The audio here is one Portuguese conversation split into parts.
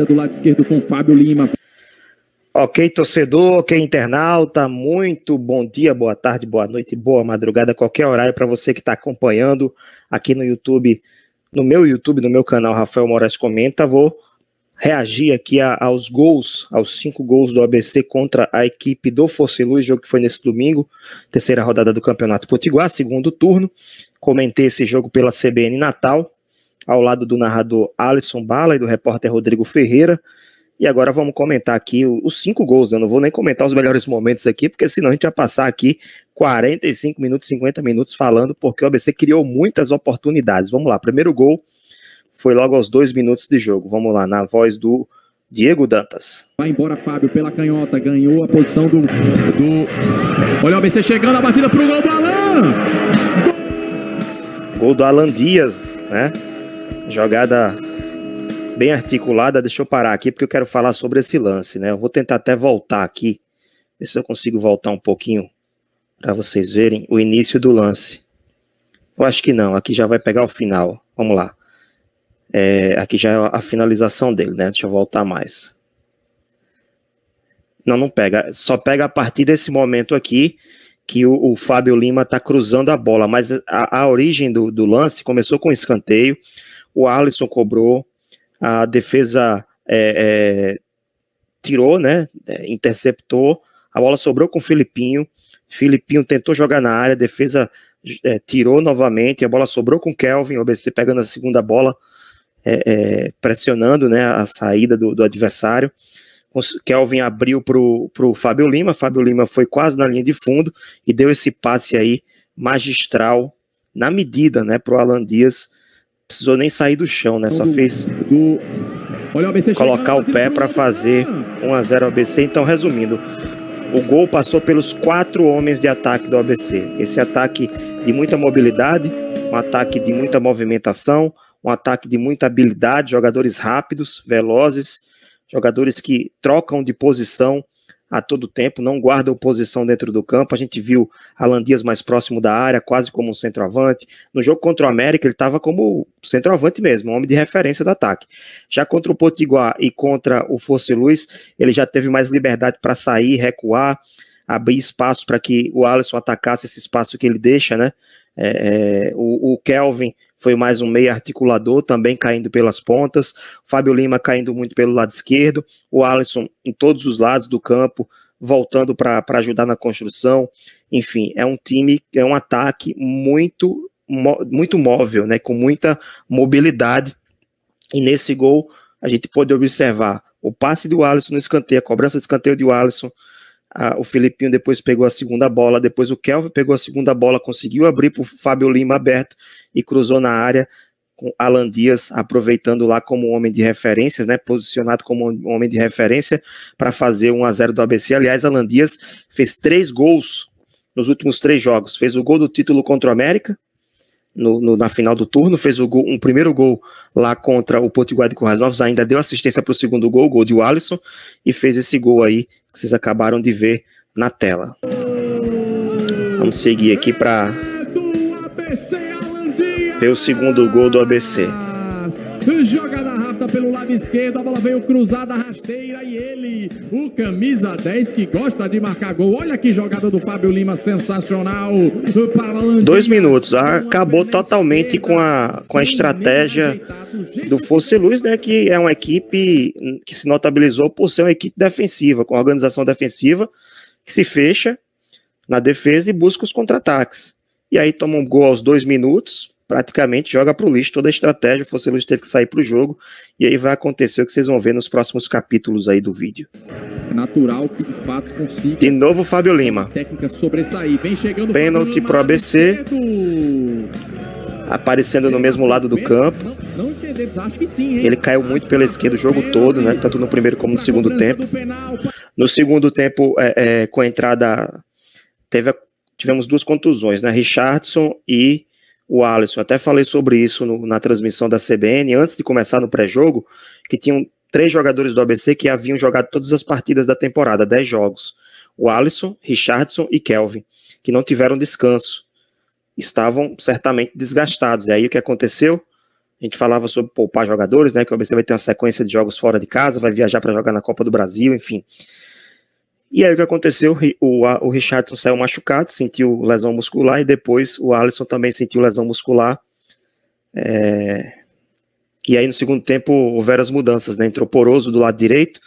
trabalha do lado esquerdo com Fábio Lima. Ok, torcedor, ok, internauta, muito bom dia, boa tarde, boa noite, boa madrugada, qualquer horário para você que está acompanhando aqui no YouTube, no meu YouTube, no meu canal Rafael Moraes Comenta. Vou reagir aqui a, aos gols, aos cinco gols do ABC contra a equipe do Fosse Luz, jogo que foi nesse domingo, terceira rodada do Campeonato Potiguar, segundo turno. Comentei esse jogo pela CBN Natal, ao lado do narrador Alisson Bala e do repórter Rodrigo Ferreira. E agora vamos comentar aqui os cinco gols. Eu não vou nem comentar os melhores momentos aqui, porque senão a gente vai passar aqui 45 minutos, 50 minutos falando, porque o ABC criou muitas oportunidades. Vamos lá, primeiro gol foi logo aos dois minutos de jogo. Vamos lá, na voz do Diego Dantas. Vai embora Fábio pela canhota, ganhou a posição do. do... Olha o ABC chegando, a batida pro gol do Alan! Gol, gol do Alan Dias, né? Jogada bem articulada. Deixa eu parar aqui porque eu quero falar sobre esse lance, né? Eu vou tentar até voltar aqui, ver se eu consigo voltar um pouquinho para vocês verem o início do lance. Eu acho que não, aqui já vai pegar o final. Vamos lá. É, aqui já é a finalização dele, né? Deixa eu voltar mais. Não, não pega. Só pega a partir desse momento aqui que o, o Fábio Lima está cruzando a bola. Mas a, a origem do, do, lance começou com escanteio. O Alisson cobrou a defesa é, é, tirou, né? É, interceptou, a bola sobrou com o Filipinho. Filipinho tentou jogar na área, a defesa é, tirou novamente, a bola sobrou com o Kelvin, o ABC pegando a segunda bola, é, é, pressionando né, a saída do, do adversário. Kelvin abriu para o Fábio Lima, Fábio Lima foi quase na linha de fundo e deu esse passe aí magistral, na medida, né, para o Alan Dias precisou nem sair do chão, né? Só fez do... Olha o ABC colocar o pé para fazer 1 a 0 ABC. Então, resumindo, o gol passou pelos quatro homens de ataque do ABC. Esse ataque de muita mobilidade, um ataque de muita movimentação, um ataque de muita habilidade, jogadores rápidos, velozes, jogadores que trocam de posição a todo tempo, não guardam posição dentro do campo. A gente viu Alan Dias mais próximo da área, quase como um centroavante. No jogo contra o América, ele estava como centroavante mesmo, um homem de referência do ataque. Já contra o Potiguar e contra o Fosse Luz, ele já teve mais liberdade para sair, recuar, abrir espaço para que o Alisson atacasse esse espaço que ele deixa, né? É, é, o, o, Kelvin foi mais um meio articulador, também caindo pelas pontas. Fábio Lima caindo muito pelo lado esquerdo. O Alisson em todos os lados do campo, voltando para ajudar na construção. Enfim, é um time, é um ataque muito, muito móvel, né, com muita mobilidade. E nesse gol, a gente pode observar o passe do Alisson no escanteio, a cobrança de escanteio do Alisson ah, o Filipinho depois pegou a segunda bola, depois o Kelvin pegou a segunda bola, conseguiu abrir para o Fábio Lima aberto e cruzou na área com Alan Dias aproveitando lá como homem de referências, né, posicionado como homem de referência para fazer 1 a 0 do ABC. Aliás, Alan Dias fez três gols nos últimos três jogos. Fez o gol do título contra o América, no, no, na final do turno, fez o gol, um primeiro gol lá contra o Potiguar de Currais Novos, ainda deu assistência para o segundo gol, o gol de Alisson, e fez esse gol aí que vocês acabaram de ver na tela. Vamos seguir aqui para ver o segundo gol do ABC. Jogada pelo lado esquerdo, a bola veio cruzada, rasteira e ele, o camisa 10 que gosta de marcar gol. Olha que jogada do Fábio Lima, sensacional. Dois minutos, acabou totalmente com a, com a estratégia do Fosse Luz, né, que é uma equipe que se notabilizou por ser uma equipe defensiva, com organização defensiva, que se fecha na defesa e busca os contra-ataques. E aí toma um gol aos dois minutos, praticamente joga para o lixo toda a estratégia. O Fosse Luz teve que sair para o jogo. E aí vai acontecer o que vocês vão ver nos próximos capítulos aí do vídeo. Natural que de fato consiga. De novo, Fábio Lima. Técnica sobressair. Vem chegando Pênalti pro ABC. Aparecendo no mesmo lado do campo. Não, não entendemos, acho que sim. Hein? Ele caiu muito pela esquerda o jogo todo, né? Tanto no primeiro como no segundo tempo. No segundo tempo, é, é, com a entrada, teve, tivemos duas contusões, né? Richardson e o Alisson. Até falei sobre isso no, na transmissão da CBN, antes de começar no pré-jogo, que tinham três jogadores do ABC que haviam jogado todas as partidas da temporada, dez jogos. O Alisson, Richardson e Kelvin, que não tiveram descanso. Estavam certamente desgastados. E aí o que aconteceu? A gente falava sobre poupar jogadores, né? Que o ABC vai ter uma sequência de jogos fora de casa, vai viajar para jogar na Copa do Brasil, enfim. E aí o que aconteceu? O, o Richardson saiu machucado, sentiu lesão muscular, e depois o Alisson também sentiu lesão muscular. É... E aí no segundo tempo houveram as mudanças, né? Entrou Poroso do lado direito,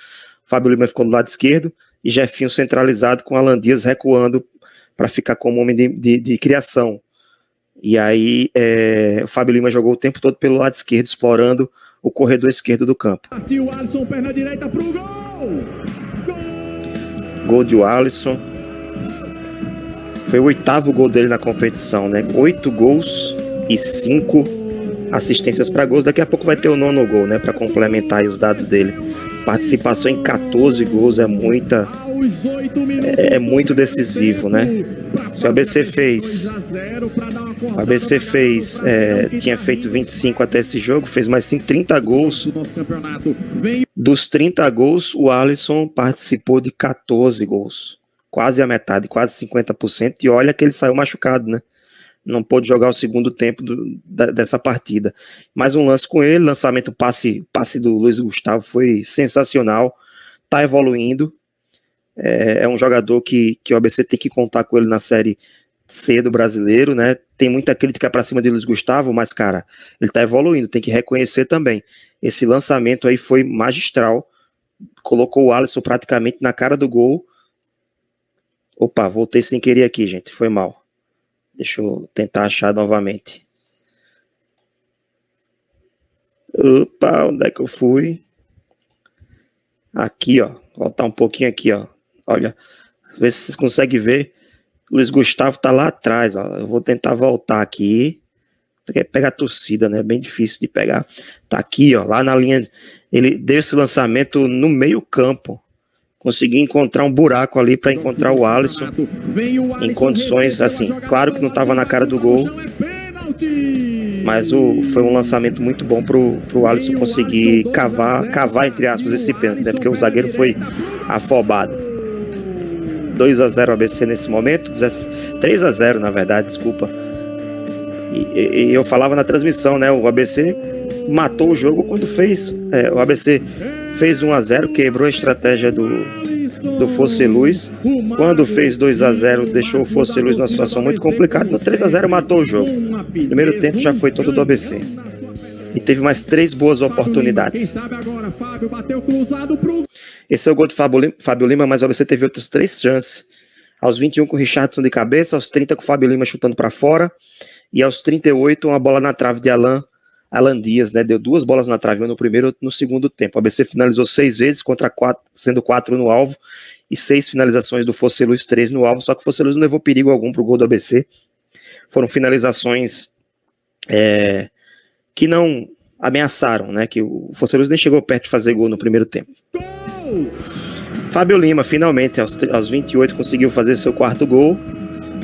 Fábio Lima ficou do lado esquerdo, e Jefinho centralizado com Alan Dias recuando para ficar como homem de, de, de criação. E aí é, o Fábio Lima jogou o tempo todo pelo lado esquerdo, explorando o corredor esquerdo do campo. Partiu Alisson, perna direita pro gol! Gol, de Alisson. Foi o oitavo gol dele na competição, né? Oito gols e cinco assistências para gols. Daqui a pouco vai ter o nono gol, né? Para complementar os dados dele. Participação em 14 gols é muita. É, é muito decisivo, né? Se o ABC fez. O ABC fez. É, tinha feito 25 até esse jogo, fez mais 5, 30 gols. Dos 30 gols, o Alisson participou de 14 gols. Quase a metade, quase 50%. E olha que ele saiu machucado, né? não pôde jogar o segundo tempo do, da, dessa partida. Mais um lance com ele, lançamento passe, passe do Luiz Gustavo foi sensacional, tá evoluindo. É, é, um jogador que, que o ABC tem que contar com ele na série C do brasileiro, né? Tem muita crítica para cima de Luiz Gustavo, mas cara, ele tá evoluindo, tem que reconhecer também. Esse lançamento aí foi magistral, colocou o Alisson praticamente na cara do gol. Opa, voltei sem querer aqui, gente, foi mal. Deixa eu tentar achar novamente. Opa, onde é que eu fui? Aqui, ó. Voltar um pouquinho aqui, ó. Olha, vê se vocês conseguem ver. Luiz Gustavo tá lá atrás, ó. Eu vou tentar voltar aqui. Pegar a torcida, né? É bem difícil de pegar. Tá aqui, ó. Lá na linha. Ele deu esse lançamento no meio campo consegui encontrar um buraco ali para encontrar o Alisson em condições assim. Claro que não estava na cara do gol, mas o, foi um lançamento muito bom pro, pro Alisson conseguir cavar, cavar entre aspas esse pênalti, né? Porque o zagueiro foi afobado. 2 a 0 ABC nesse momento, 3 a 0 na verdade, desculpa. E, e, eu falava na transmissão, né? O ABC matou o jogo quando fez. É, o ABC fez 1 a 0 quebrou a estratégia do, do Fosse Luz. Quando fez 2 a 0 deixou o Fosse Luz numa situação muito complicada. No 3 a 0 matou o jogo. Primeiro tempo já foi todo do ABC. E teve mais três boas oportunidades. Esse é o gol do Fábio Lima, mas o ABC teve outras três chances. Aos 21 com o Richardson de cabeça, aos 30 com o Fábio Lima chutando para fora. E aos 38, uma bola na trave de Alain Alan Dias, né, deu duas bolas na trave, no primeiro e no segundo tempo. O ABC finalizou seis vezes, contra quatro, sendo quatro no alvo, e seis finalizações do Fosse Luz, três no alvo, só que o Fosse Luz não levou perigo algum para o gol do ABC. Foram finalizações é, que não ameaçaram, né, que o Fosse Luz nem chegou perto de fazer gol no primeiro tempo. Fábio Lima, finalmente, aos, aos 28, conseguiu fazer seu quarto gol.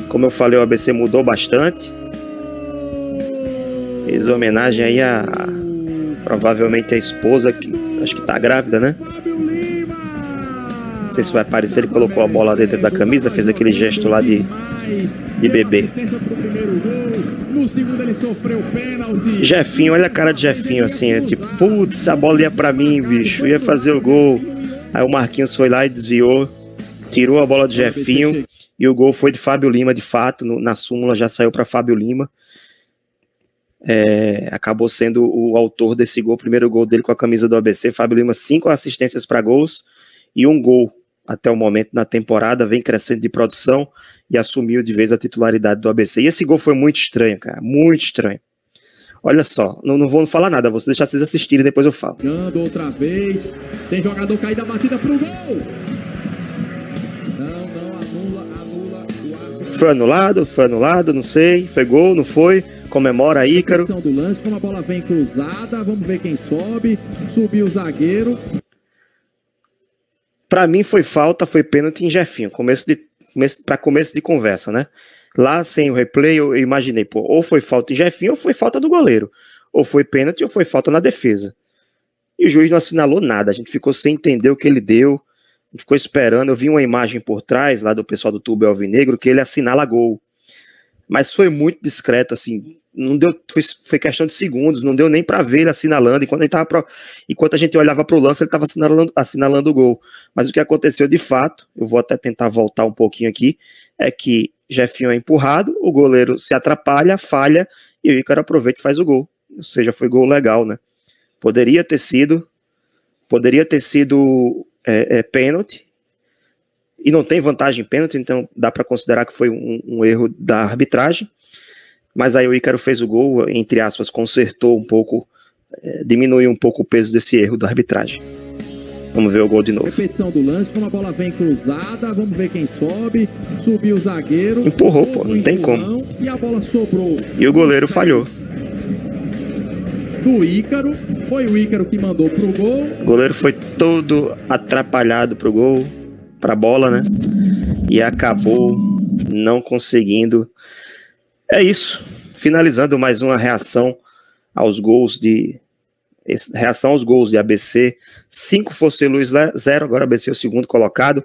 Como eu falei, o ABC mudou bastante Fez homenagem aí a, provavelmente a esposa que acho que tá grávida, né? Não sei se vai aparecer, ele colocou a bola dentro da camisa, fez aquele gesto lá de, de bebê. Jefinho, olha a cara de Jefinho assim, é tipo, putz, a bola ia pra mim, bicho, ia fazer o gol. Aí o Marquinhos foi lá e desviou, tirou a bola de Jefinho e o gol foi de Fábio Lima, de fato, no, na súmula já saiu para Fábio Lima é, acabou sendo o autor desse gol, o primeiro gol dele com a camisa do ABC. Fábio Lima, cinco assistências para gols e um gol até o momento na temporada, vem crescendo de produção e assumiu de vez a titularidade do ABC. E esse gol foi muito estranho, cara, muito estranho. Olha só, não, não vou falar nada, vou deixar vocês assistirem, depois eu falo. Outra vez, tem jogador caído da batida pro gol. Não, não, anula, anula. Foi anulado, foi anulado, não sei, foi gol, não foi comemora Ícaro. do lance, como a bola vem cruzada, vamos ver quem sobe. Subiu o zagueiro. Para mim foi falta, foi pênalti em Jefinho, começo de começo, para começo de conversa, né? Lá sem o replay eu imaginei, pô, ou foi falta em Jefinho ou foi falta do goleiro. Ou foi pênalti ou foi falta na defesa. E o juiz não assinalou nada, a gente ficou sem entender o que ele deu. A gente ficou esperando, eu vi uma imagem por trás lá do pessoal do Tubo Alvinegro que ele assinala gol mas foi muito discreto, assim, não deu, foi, foi questão de segundos, não deu nem para ver ele assinalando. Enquanto, ele tava pro, enquanto a gente olhava para o lance, ele estava assinalando, assinalando o gol. Mas o que aconteceu de fato, eu vou até tentar voltar um pouquinho aqui, é que Jefinho é empurrado, o goleiro se atrapalha, falha, e o Ícaro aproveita e faz o gol. Ou seja, foi gol legal, né? Poderia ter sido, poderia ter sido é, é, pênalti, e não tem vantagem pênalti, então dá para considerar que foi um, um erro da arbitragem mas aí o Ícaro fez o gol, entre aspas, consertou um pouco, é, diminuiu um pouco o peso desse erro da arbitragem. Vamos ver o gol de novo. Repetição do lance, como a bola vem cruzada, vamos ver quem sobe. Subiu o zagueiro. Empurrou, pô, não tem como. E a bola sobrou. E o goleiro falhou. Do Ícaro, foi o Ícaro que mandou pro gol. O goleiro foi todo atrapalhado pro gol, pra bola, né? E acabou não conseguindo é isso. Finalizando mais uma reação aos gols de. Reação aos gols de ABC. 5 Fosse Luiz 0, agora ABC é o segundo colocado.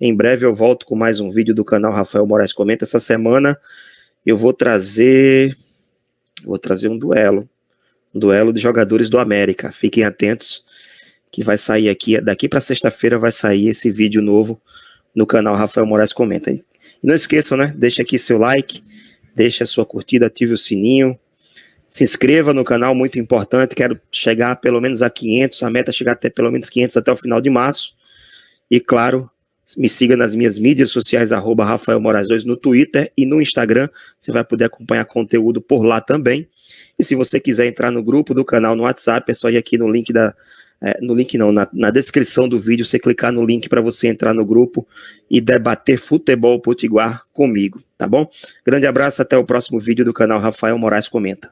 Em breve eu volto com mais um vídeo do canal Rafael Moraes Comenta. Essa semana eu vou trazer. Vou trazer um duelo. Um duelo de jogadores do América. Fiquem atentos que vai sair aqui. Daqui para sexta-feira vai sair esse vídeo novo no canal Rafael Moraes Comenta. E não esqueçam, né? Deixe aqui seu like deixe a sua curtida, ative o sininho, se inscreva no canal, muito importante, quero chegar pelo menos a 500, a meta é chegar até pelo menos 500 até o final de março, e claro, me siga nas minhas mídias sociais, arroba Rafael Moraes 2 no Twitter e no Instagram, você vai poder acompanhar conteúdo por lá também, e se você quiser entrar no grupo do canal no WhatsApp, é só ir aqui no link da, é, no link não, na, na, descrição do vídeo, você clicar no link para você entrar no grupo e debater futebol potiguar comigo, tá bom? Grande abraço, até o próximo vídeo do canal Rafael Moraes Comenta.